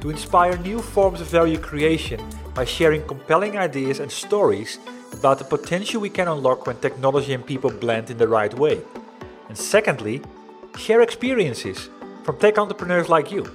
to inspire new forms of value creation by sharing compelling ideas and stories about the potential we can unlock when technology and people blend in the right way. And secondly, share experiences from tech entrepreneurs like you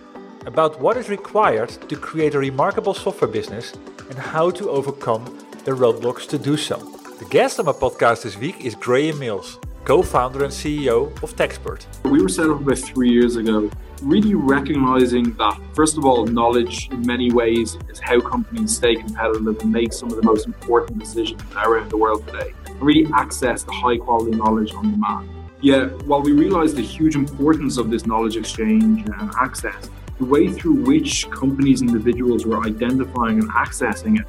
about what is required to create a remarkable software business and how to overcome the roadblocks to do so. The guest on my podcast this week is Graham Mills, co-founder and CEO of Techspert. We were set up about three years ago really recognizing that, first of all, knowledge in many ways is how companies stay competitive and make some of the most important decisions around the world today. And really access the high quality knowledge on demand. Yet, while we realized the huge importance of this knowledge exchange and access, the way through which companies and individuals were identifying and accessing it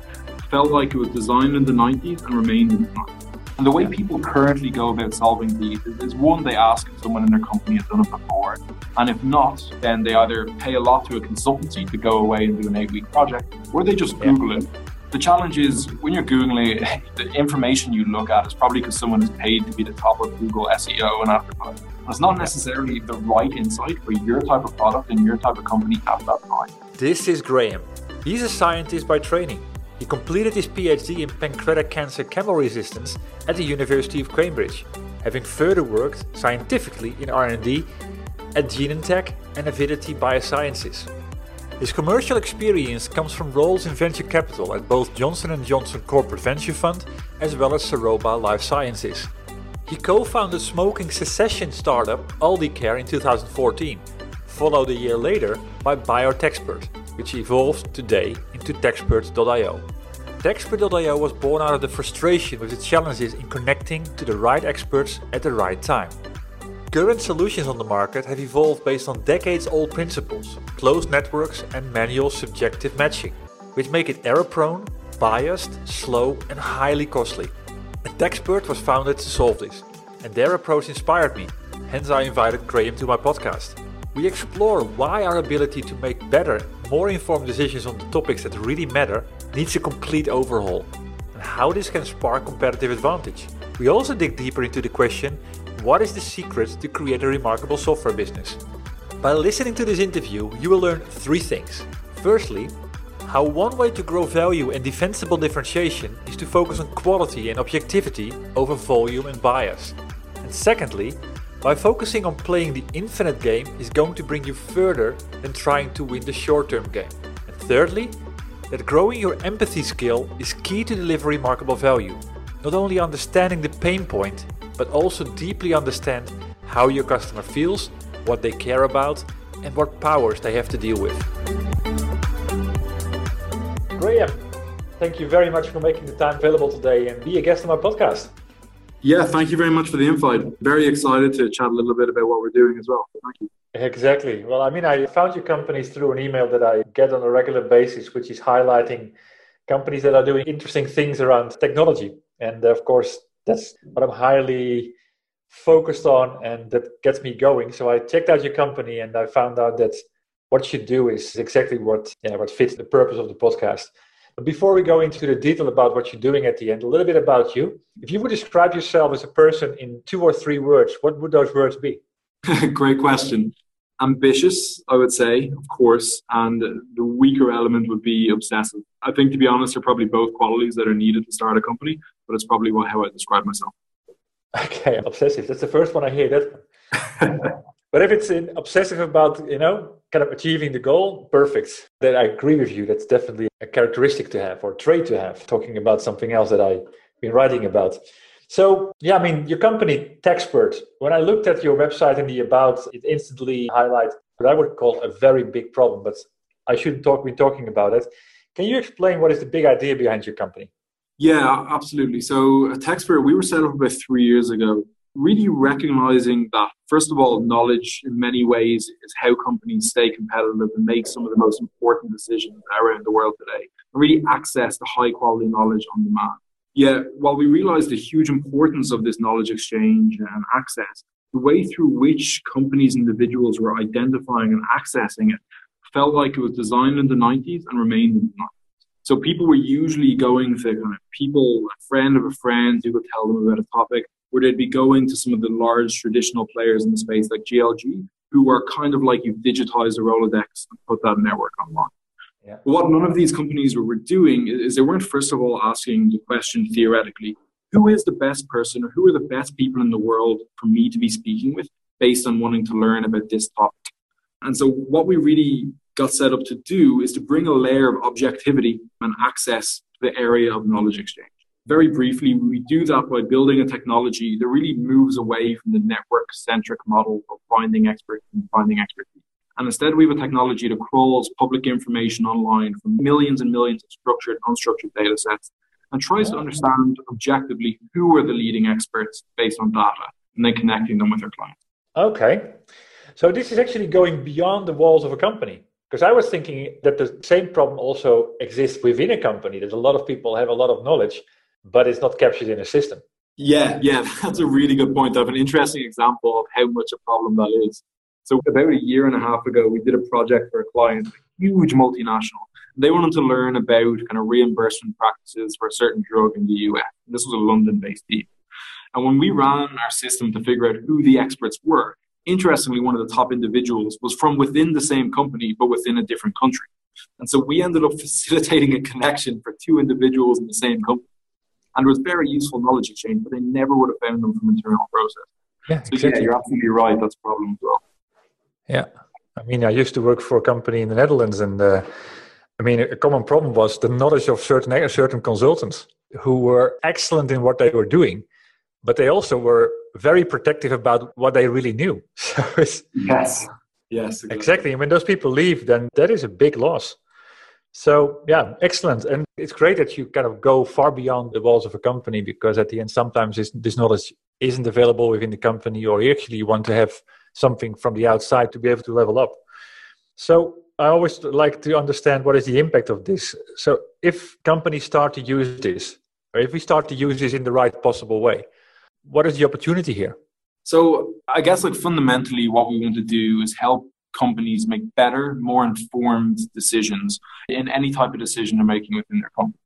felt like it was designed in the 90s and remained in the 90s. And the way people currently go about solving these is one, they ask if someone in their company has done it before. And if not, then they either pay a lot to a consultancy to go away and do an eight week project, or they just Google it. The challenge is when you're Googling it, the information you look at is probably because someone is paid to be the top of Google SEO and advertising. It's not necessarily the right insight for your type of product and your type of company at that time. This is Graham. He's a scientist by training he completed his PhD in pancreatic cancer chemoresistance at the University of Cambridge, having further worked scientifically in R&D at Genentech and Avidity Biosciences. His commercial experience comes from roles in venture capital at both Johnson & Johnson Corporate Venture Fund as well as Saroba Life Sciences. He co-founded smoking cessation startup AldiCare in 2014, followed a year later by BioTechspert, which evolved today into Techspert.io. Techspert.io was born out of the frustration with the challenges in connecting to the right experts at the right time. Current solutions on the market have evolved based on decades old principles, closed networks, and manual subjective matching, which make it error prone, biased, slow, and highly costly. And Techspert was founded to solve this, and their approach inspired me, hence, I invited Graham to my podcast. We explore why our ability to make better, more informed decisions on the topics that really matter needs a complete overhaul, and how this can spark competitive advantage. We also dig deeper into the question what is the secret to create a remarkable software business? By listening to this interview, you will learn three things. Firstly, how one way to grow value and defensible differentiation is to focus on quality and objectivity over volume and bias. And secondly, by focusing on playing the infinite game is going to bring you further than trying to win the short term game. And thirdly, that growing your empathy skill is key to deliver remarkable value. Not only understanding the pain point, but also deeply understand how your customer feels, what they care about, and what powers they have to deal with. Graham, thank you very much for making the time available today and be a guest on my podcast. Yeah, thank you very much for the invite. Very excited to chat a little bit about what we're doing as well. Thank you. Exactly. Well, I mean, I found your companies through an email that I get on a regular basis, which is highlighting companies that are doing interesting things around technology. And of course, that's what I'm highly focused on and that gets me going. So I checked out your company and I found out that what you do is exactly what, yeah, what fits the purpose of the podcast. But before we go into the detail about what you're doing at the end, a little bit about you. If you would describe yourself as a person in two or three words, what would those words be? Great question. Ambitious, I would say, of course, and the weaker element would be obsessive. I think, to be honest, are probably both qualities that are needed to start a company, but it's probably how I describe myself. Okay, obsessive. That's the first one I hear that. but if it's in obsessive about, you know, kind of achieving the goal, perfect. that I agree with you. That's definitely a characteristic to have or trait to have. Talking about something else that I've been writing about. So, yeah, I mean, your company, Techspert, when I looked at your website in the About, it instantly highlights what I would call a very big problem, but I shouldn't talk, be talking about it. Can you explain what is the big idea behind your company? Yeah, absolutely. So Techspert, we were set up about three years ago, really recognizing that, first of all, knowledge in many ways is how companies stay competitive and make some of the most important decisions around the world today, and really access the high quality knowledge on demand. Yet, while we realized the huge importance of this knowledge exchange and access, the way through which companies and individuals were identifying and accessing it felt like it was designed in the 90s and remained in the 90s. So people were usually going to kind of people, a friend of a friend who would tell them about a topic, where they'd be going to some of the large traditional players in the space like GLG, who are kind of like you've digitized a Rolodex and put that network online. Yeah. What none of these companies were doing is they weren't, first of all, asking the question theoretically, who is the best person or who are the best people in the world for me to be speaking with based on wanting to learn about this topic? And so, what we really got set up to do is to bring a layer of objectivity and access to the area of knowledge exchange. Very briefly, we do that by building a technology that really moves away from the network centric model of finding experts and finding expertise. And instead, we have a technology that crawls public information online from millions and millions of structured and unstructured data sets and tries to understand objectively who are the leading experts based on data and then connecting them with their clients. Okay. So this is actually going beyond the walls of a company. Because I was thinking that the same problem also exists within a company. There's a lot of people have a lot of knowledge, but it's not captured in a system. Yeah, yeah, that's a really good point. I have an interesting example of how much a problem that is. So about a year and a half ago, we did a project for a client, a huge multinational. They wanted to learn about kind of reimbursement practices for a certain drug in the US. This was a London-based team. And when we ran our system to figure out who the experts were, interestingly, one of the top individuals was from within the same company, but within a different country. And so we ended up facilitating a connection for two individuals in the same company. And it was very useful knowledge exchange, but they never would have found them from internal process. Yeah, so exactly. yeah, you're absolutely right. That's a problem as well. Yeah. I mean, I used to work for a company in the Netherlands, and uh, I mean, a common problem was the knowledge of certain certain consultants who were excellent in what they were doing, but they also were very protective about what they really knew. So yes, yes, exactly. exactly. And when those people leave, then that is a big loss. So yeah, excellent. And it's great that you kind of go far beyond the walls of a company because at the end, sometimes this knowledge isn't available within the company, or actually you want to have something from the outside to be able to level up. So I always like to understand what is the impact of this. So if companies start to use this, or if we start to use this in the right possible way, what is the opportunity here? So I guess like fundamentally what we want to do is help companies make better, more informed decisions in any type of decision they're making within their company.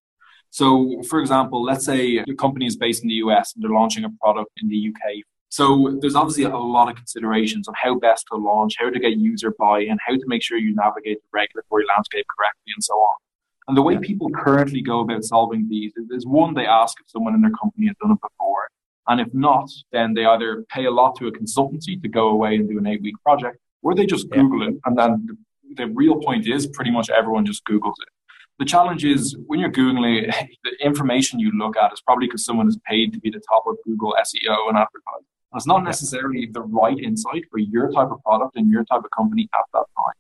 So, for example, let's say a company is based in the US and they're launching a product in the UK. So, there's obviously a lot of considerations on how best to launch, how to get user buy in, how to make sure you navigate the regulatory landscape correctly, and so on. And the way people currently go about solving these is one, they ask if someone in their company has done it before. And if not, then they either pay a lot to a consultancy to go away and do an eight week project, or they just Google yeah. it. And then the, real point is pretty much everyone just Googles it. The challenge is when you're Googling it, the information you look at is probably because someone is paid to be the top of Google SEO and advertising. It's not necessarily the right insight for your type of product and your type of company at that time.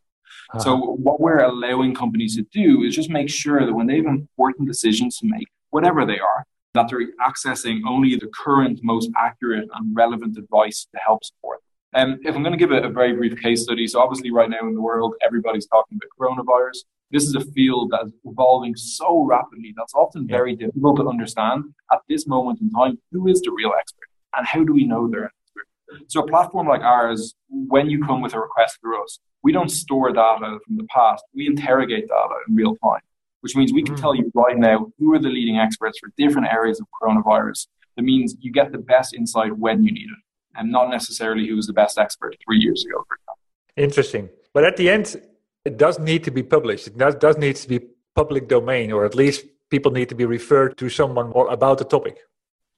Uh-huh. So what we're allowing companies to do is just make sure that when they have important decisions to make, whatever they are, that they're accessing only the current, most accurate and relevant advice to help support. And um, if I'm going to give a, a very brief case study, so obviously right now in the world, everybody's talking about coronavirus. This is a field that's evolving so rapidly that's often very difficult to understand at this moment in time who is the real expert and how do we know they're an expert. So a platform like ours, when you come with a request through us, we don't store data from the past. We interrogate data in real time which means we can mm. tell you right now who are the leading experts for different areas of coronavirus. That means you get the best insight when you need it, and not necessarily who was the best expert three years ago, for example. Interesting. But at the end, it does need to be published. It does, does need to be public domain, or at least people need to be referred to someone more about the topic.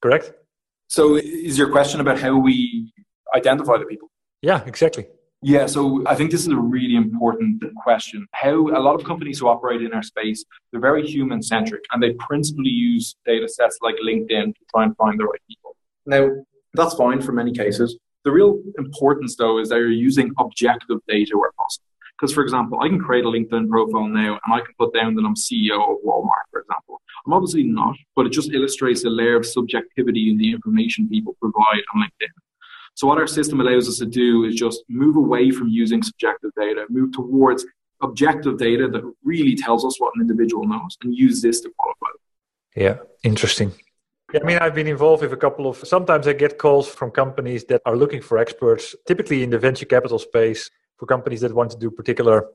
Correct? So, is your question about how we identify the people? Yeah, exactly. Yeah, so I think this is a really important question. How a lot of companies who operate in our space, they're very human centric and they principally use data sets like LinkedIn to try and find the right people. Now, that's fine for many cases. The real importance, though, is that you're using objective data where possible. Because, for example, I can create a LinkedIn profile now and I can put down that I'm CEO of Walmart, for example. I'm obviously not, but it just illustrates a layer of subjectivity in the information people provide on LinkedIn. So what our system allows us to do is just move away from using subjective data, move towards objective data that really tells us what an individual knows and use this to qualify them. Yeah, interesting. Yeah, I mean, I've been involved with a couple of. Sometimes I get calls from companies that are looking for experts, typically in the venture capital space, for companies that want to do particular,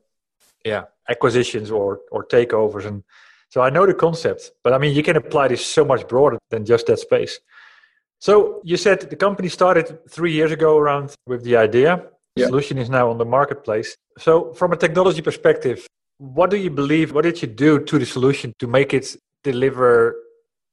yeah, acquisitions or or takeovers, and so I know the concept. But I mean, you can apply this so much broader than just that space. So you said the company started three years ago around with the idea. The solution is now on the marketplace. So from a technology perspective, what do you believe? What did you do to the solution to make it deliver,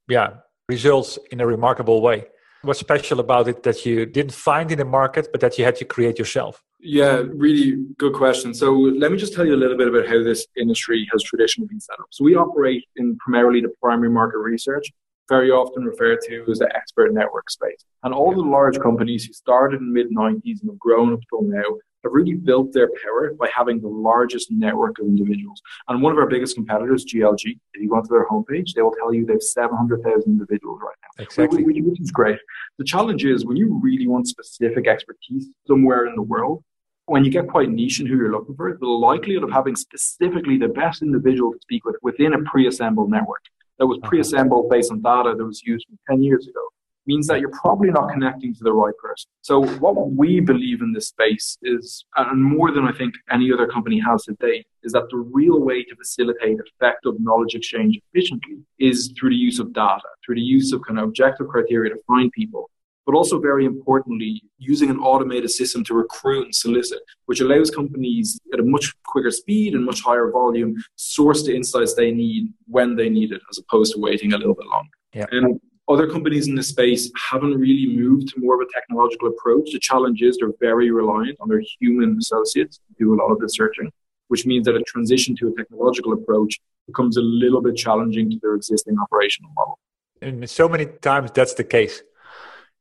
yeah, results in a remarkable way? What's special about it that you didn't find in the market, but that you had to create yourself? Yeah, really good question. So let me just tell you a little bit about how this industry has traditionally been set up. So we operate in primarily the primary market research very often referred to as the expert network space. And all the large companies who started in mid 90s and have grown up till now have really built their power by having the largest network of individuals. And one of our biggest competitors, GLG, if you go onto their homepage, they will tell you they have 700,000 individuals right now. Exactly. Which, is great. The challenge is when you really want specific expertise somewhere in the world, when you get quite niche in who you're looking for, the likelihood of having specifically the best individual to speak with within a pre-assembled network that was uh-huh. pre-assembled based on data that was used 10 years ago means that you're probably not connecting to the right person. So what we believe in this space is, and more than I think any other company has today, is that the real way to facilitate effective knowledge exchange efficiently is through the use of data, through the use of kind of objective criteria to find people but also very importantly, using an automated system to recruit and solicit, which allows companies at a much quicker speed and much higher volume source the insights they need when they need it, as opposed to waiting a little bit longer. Yeah. And other companies in this space haven't really moved to more of a technological approach. The challenge is they're very reliant on their human associates to do a lot of the searching, which means that a transition to a technological approach becomes a little bit challenging to their existing operational model. And so many times that's the case.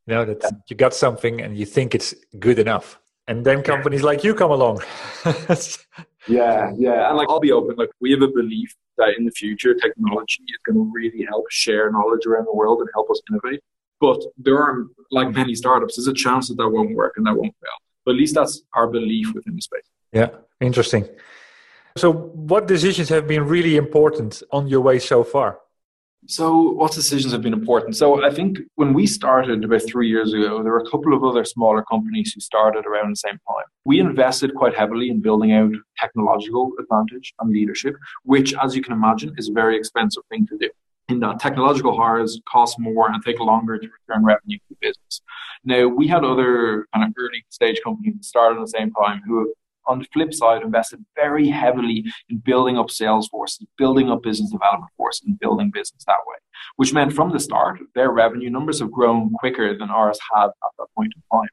You know that you got something and you think it's good enough and then companies like you come along. Yeah yeah and like i'll be open. Like we have a belief that in the future technology is going to really help share knowledge around the world and help us innovate. But there are like many startups there's a chance that that won't work and that won't fail. But at least that's our belief within the space. Yeah interesting. So what decisions have been really important on your way so far so, what decisions have been important? So, I think when we started about three years ago, there were a couple of other smaller companies who started around the same time. We invested quite heavily in building out technological advantage and leadership, which, as you can imagine, is a very expensive thing to do. In that technological hires cost more and take longer to return revenue to the business. Now, we had other kind of early stage companies that started at the same time who on the flip side, invested very heavily in building up sales forces, building up business development forces, and building business that way. Which meant from the start, their revenue numbers have grown quicker than ours have at that point in time.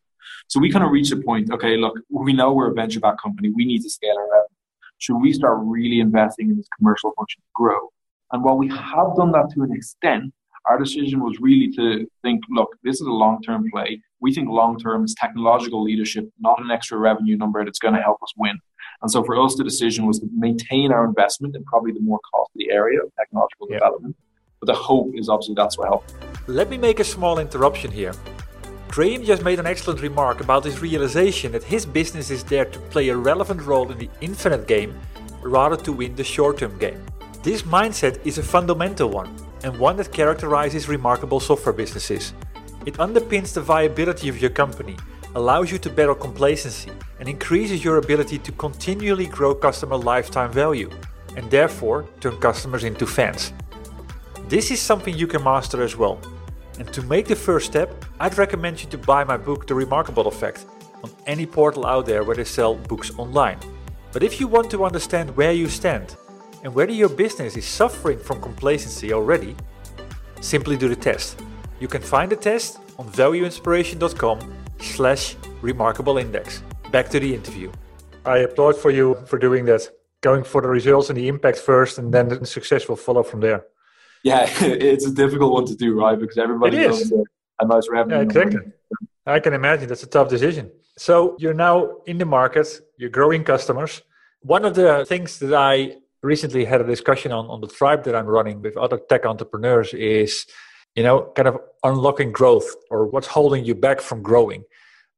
So we kind of reached a point, okay, look, we know we're a venture backed company, we need to scale our revenue. Should we start really investing in this commercial function to grow? And while we have done that to an extent, our decision was really to think, look, this is a long term play. We think long term is technological leadership, not an extra revenue number that's going to help us win. And so for us, the decision was to maintain our investment in probably the more costly area of technological yeah. development. But the hope is obviously that's what helped. Let me make a small interruption here. Graham just made an excellent remark about his realization that his business is there to play a relevant role in the infinite game rather to win the short term game. This mindset is a fundamental one and one that characterizes remarkable software businesses. It underpins the viability of your company, allows you to battle complacency, and increases your ability to continually grow customer lifetime value, and therefore turn customers into fans. This is something you can master as well. And to make the first step, I'd recommend you to buy my book, The Remarkable Effect, on any portal out there where they sell books online. But if you want to understand where you stand, and whether your business is suffering from complacency already, simply do the test. You can find the test on valueinspiration.com slash remarkable index. Back to the interview. I applaud for you for doing that, going for the results and the impact first, and then the success will follow from there. Yeah, it's a difficult one to do, right? Because everybody knows a nice revenue. Yeah, exactly. I can imagine that's a tough decision. So you're now in the market, you're growing customers. One of the things that I recently had a discussion on on the tribe that I'm running with other tech entrepreneurs is, you know, kind of unlocking growth or what's holding you back from growing.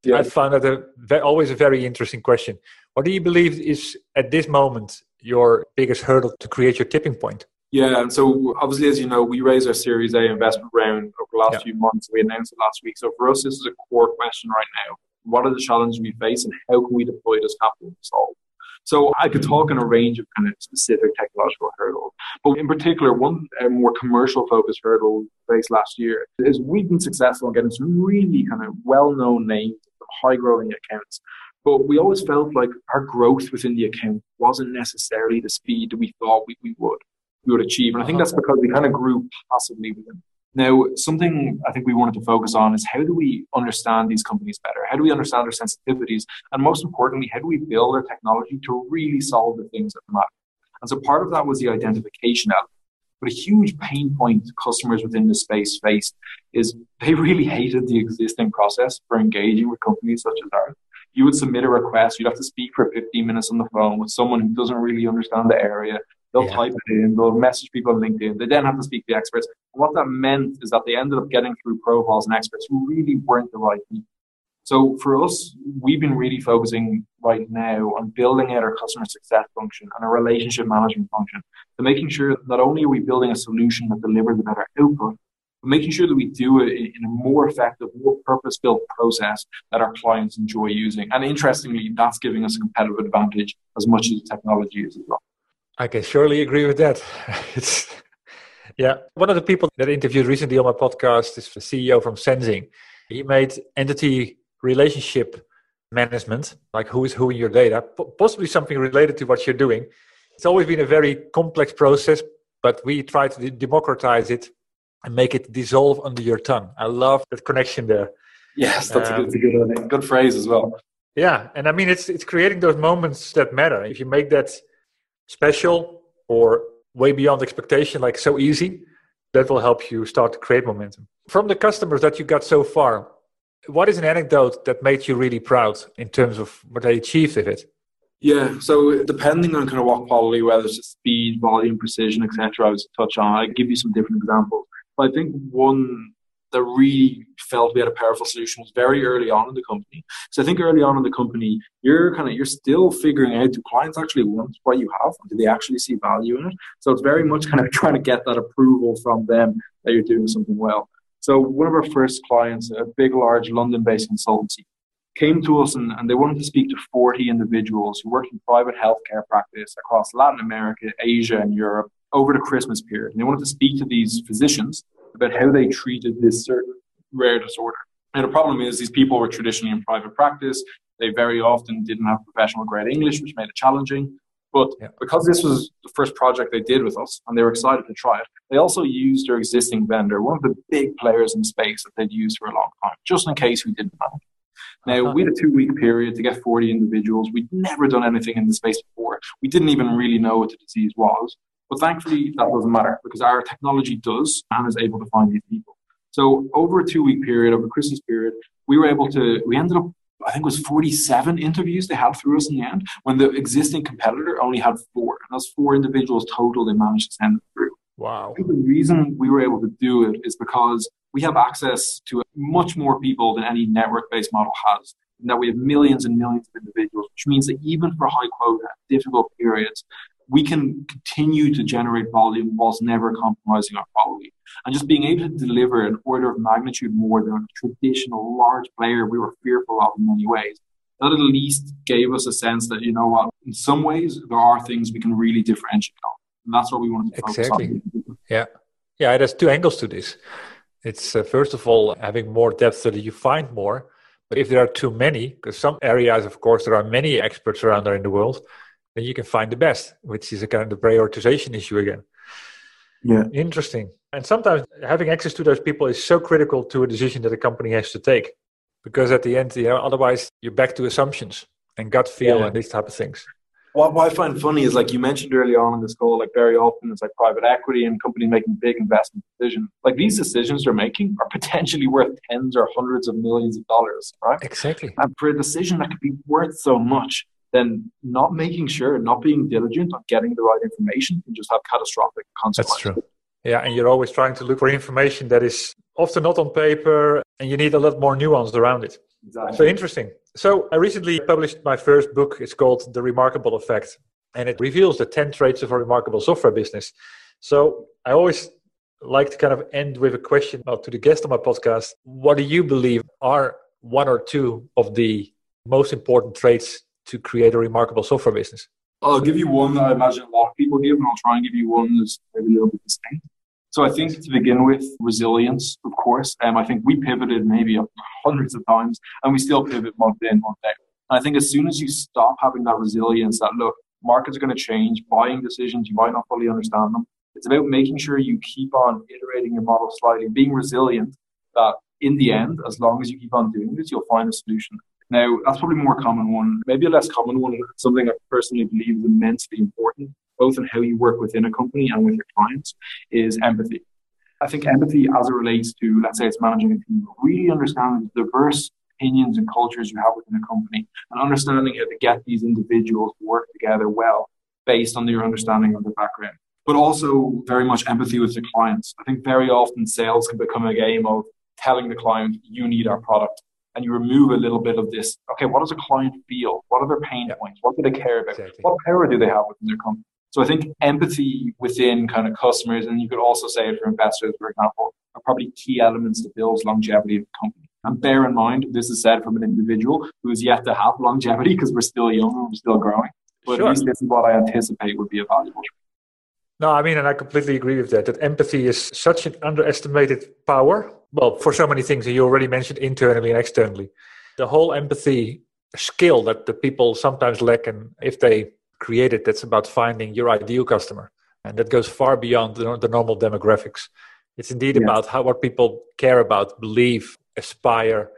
Yeah. I found that a, always a very interesting question. What do you believe is at this moment your biggest hurdle to create your tipping point? Yeah, and so obviously, as you know, we raised our Series A investment round over the last yeah. few months. We announced it last week. So for us, this is a core question right now. What are the challenges we face, and how can we deploy this capital to solve? So I could talk on a range of kind of specific technological hurdles, but in particular, one uh, more commercial focused hurdle we faced last year is we've been successful in getting some really kind of well known names, high growing accounts. But we always felt like our growth within the account wasn't necessarily the speed that we thought we, we would we would achieve. And I think that's uh-huh. because we kind of grew passively within. Now, something I think we wanted to focus on is how do we understand these companies better? How do we understand their sensitivities? And most importantly, how do we build our technology to really solve the things that matter? And so part of that was the identification element. But a huge pain point customers within the space faced is they really hated the existing process for engaging with companies such as ours. You would submit a request, you'd have to speak for 15 minutes on the phone with someone who doesn't really understand the area. They'll yeah. type it in, they'll message people on LinkedIn. They then have to speak to the experts. And what that meant is that they ended up getting through profiles and experts who really weren't the right people. So for us, we've been really focusing right now on building out our customer success function and our relationship management function. So making sure that not only are we building a solution that delivers a better output, but making sure that we do it in a more effective, more purpose-built process that our clients enjoy using. And interestingly, that's giving us a competitive advantage as much as the technology is as well. I can surely agree with that. it's yeah. One of the people that I interviewed recently on my podcast is the CEO from Senzing. He made entity relationship management, like who is who in your data, possibly something related to what you're doing. It's always been a very complex process, but we try to democratize it and make it dissolve under your tongue. I love that connection there. Yes, that's um, a, good, a good, good phrase as well. Yeah, and I mean it's it's creating those moments that matter. If you make that special or way beyond expectation, like so easy, that will help you start to create momentum. From the customers that you got so far, what is an anecdote that made you really proud in terms of what they achieved with it? Yeah, so depending on kind of what quality, whether it's speed, volume, precision, etc., I was to touch on. I give you some different examples. But I think one that really felt we had a powerful solution was very early on in the company. So I think early on in the company, you're kind of you're still figuring out do clients actually want what you have? Do they actually see value in it? So it's very much kind of trying to get that approval from them that you're doing something well. So one of our first clients, a big, large London-based consultancy, came to us and, and they wanted to speak to 40 individuals who work in private healthcare practice across Latin America, Asia, and Europe over the Christmas period. And they wanted to speak to these physicians about how they treated this certain rare disorder. And the problem is these people were traditionally in private practice. They very often didn't have professional grade English, which made it challenging. But yeah. because this was the first project they did with us and they were excited to try it, they also used their existing vendor, one of the big players in space that they'd used for a long time, just in case we didn't manage. Now, uh-huh. we had a two week period to get 40 individuals. We'd never done anything in the space before. We didn't even really know what the disease was. But thankfully, that doesn't matter because our technology does and is able to find these people. So over a two week period, over Christmas period, we were able to, we ended up, I think it was 47 interviews they had through us in the end, when the existing competitor only had four. And those four individuals total they managed to send through. Wow. the reason we were able to do it is because we have access to much more people than any network based model has. And that we have millions and millions of individuals, which means that even for high quota, difficult periods, we can continue to generate volume whilst never compromising our quality. And just being able to deliver an order of magnitude more than a traditional large player we were fearful of in many ways, that at least gave us a sense that, you know what, in some ways, there are things we can really differentiate on. And that's what we wanted to focus exactly. on. Yeah. Yeah, there's two angles to this. It's uh, first of all having more depth so that you find more. But if there are too many, because some areas, of course, there are many experts around there in the world, then you can find the best, which is a kind of prioritization issue again. Yeah. Interesting. And sometimes having access to those people is so critical to a decision that a company has to take. Because at the end, you know, otherwise you're back to assumptions and gut feel yeah. and these type of things. What, what I find funny is like you mentioned early on in this call, like very often it's like private equity and companies making big investment decisions. Like these decisions they're making are potentially worth tens or hundreds of millions of dollars, right? Exactly. And for a decision that could be worth so much, then not making sure, not being diligent on getting the right information can just have catastrophic consequences. That's true. Yeah, and you're always trying to look for information that is often not on paper, and you need a lot more nuance around it. Exactly. So interesting. So I recently published my first book. It's called The Remarkable Effect, and it reveals the 10 traits of a remarkable software business. So I always like to kind of end with a question uh, to the guest on my podcast. What do you believe are one or two of the most important traits to create a remarkable software business? I'll give you one that I imagine a lot of people give, and I'll try and give you one that's maybe a little bit distinct. So I think to begin with, resilience, of course. Um, I think we pivoted maybe hundreds of times, and we still pivot month in, month out. And I think as soon as you stop having that resilience, that look, markets are going to change, buying decisions, you might not fully understand them. It's about making sure you keep on iterating your model slightly, being resilient. That in the end, as long as you keep on doing this, you'll find a solution. Now, that's probably more common one. Maybe a less common one, something I personally believe is immensely important, both in how you work within a company and with your clients, is empathy. I think empathy as it relates to, let's say it's managing a team, really understanding the diverse opinions and cultures you have within a company and understanding how to get these individuals to work together well based on your understanding of their background. But also very much empathy with the clients. I think very often sales can become a game of telling the client, you need our product and you remove a little bit of this. Okay, what does a client feel? What are their pain yeah. points? What do they care about? Exactly. What power do they have within their company? So I think empathy within kind of customers, and you could also say it for investors, for example, are probably key elements that builds longevity of the company. And bear in mind, this is said from an individual who is yet to have longevity because we're still young and we're still growing. But sure. at least this is what I anticipate would be a valuable. No, I mean, and I completely agree with that. That empathy is such an underestimated power. Well, for so many things, and you already mentioned internally and externally. The whole empathy skill that the people sometimes lack, and if they create it, that's about finding your ideal customer, and that goes far beyond the, the normal demographics. It's indeed about how what people care about, believe, aspire,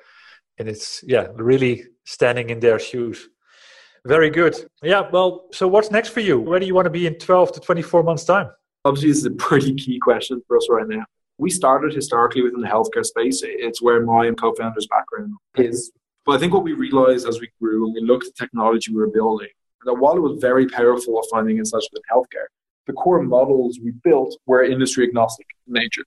and it's yeah, really standing in their shoes. Very good. Yeah. Well, so what's next for you? Where do you want to be in 12 to 24 months' time? Obviously, this is a pretty key question for us right now. We started historically within the healthcare space. It's where my and co founder's background is. But I think what we realized as we grew and we looked at the technology we were building, that while it was very powerful of finding insights within healthcare, the core models we built were industry agnostic in nature.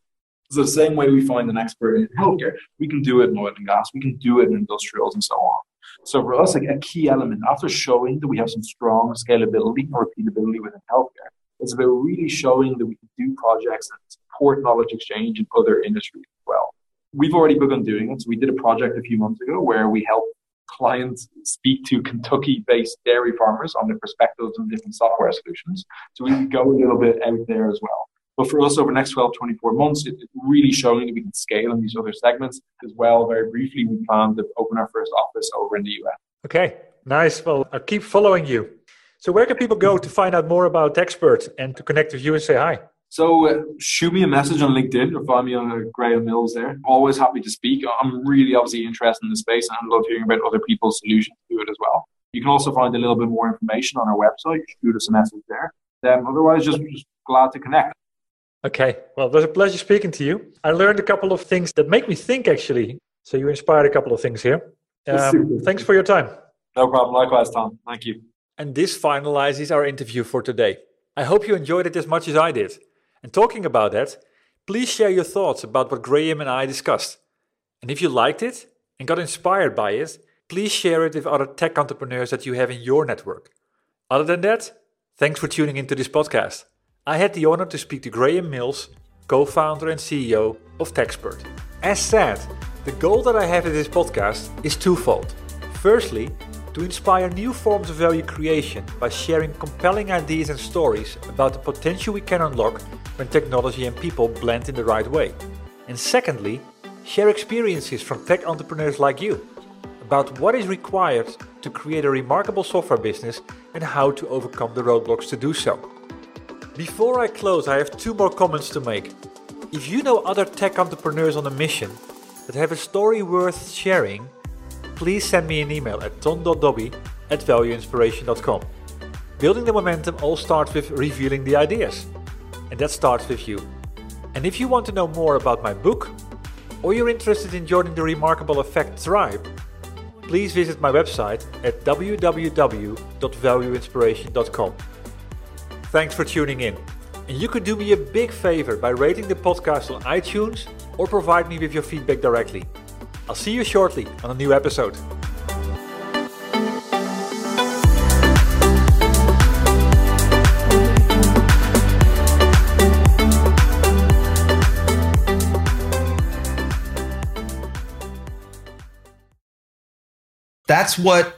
So the same way we find an expert in healthcare, we can do it in oil and gas, we can do it in industrials and so on. So for us, like a key element after showing that we have some strong scalability and repeatability within healthcare, it's about really showing that we can do projects and support knowledge exchange in other industries as well. We've already begun doing it. So we did a project a few months ago where we helped clients speak to Kentucky-based dairy farmers on their perspectives on different software solutions. So we go a little bit out there as well. But for us, over the next 12, 24 months, it's really showing that we can scale in these other segments as well. Very briefly, we plan to open our first office over in the US. Okay, nice. Well, I'll keep following you. So, where can people go to find out more about Techspert and to connect with you and say hi? So, uh, shoot me a message on LinkedIn or find me on uh, Graham Mills there. Always happy to speak. I'm really obviously interested in the space and I love hearing about other people's solutions to it as well. You can also find a little bit more information on our website. Shoot us a message there. Um, otherwise, just, just glad to connect. Okay. Well, it was a pleasure speaking to you. I learned a couple of things that make me think, actually. So you inspired a couple of things here. Um, thanks for your time. No problem. Likewise, Tom. Thank you. And this finalizes our interview for today. I hope you enjoyed it as much as I did. And talking about that, please share your thoughts about what Graham and I discussed. And if you liked it and got inspired by it, please share it with other tech entrepreneurs that you have in your network. Other than that, thanks for tuning into this podcast. I had the honor to speak to Graham Mills, co founder and CEO of Techspert. As said, the goal that I have in this podcast is twofold. Firstly, to inspire new forms of value creation by sharing compelling ideas and stories about the potential we can unlock when technology and people blend in the right way. And secondly, share experiences from tech entrepreneurs like you about what is required to create a remarkable software business and how to overcome the roadblocks to do so. Before I close, I have two more comments to make. If you know other tech entrepreneurs on a mission that have a story worth sharing, please send me an email at ton.dobbe at valueinspiration.com. Building the momentum all starts with revealing the ideas, and that starts with you. And if you want to know more about my book, or you're interested in joining the Remarkable Effect tribe, please visit my website at www.valueinspiration.com. Thanks for tuning in. And you could do me a big favor by rating the podcast on iTunes or provide me with your feedback directly. I'll see you shortly on a new episode. That's what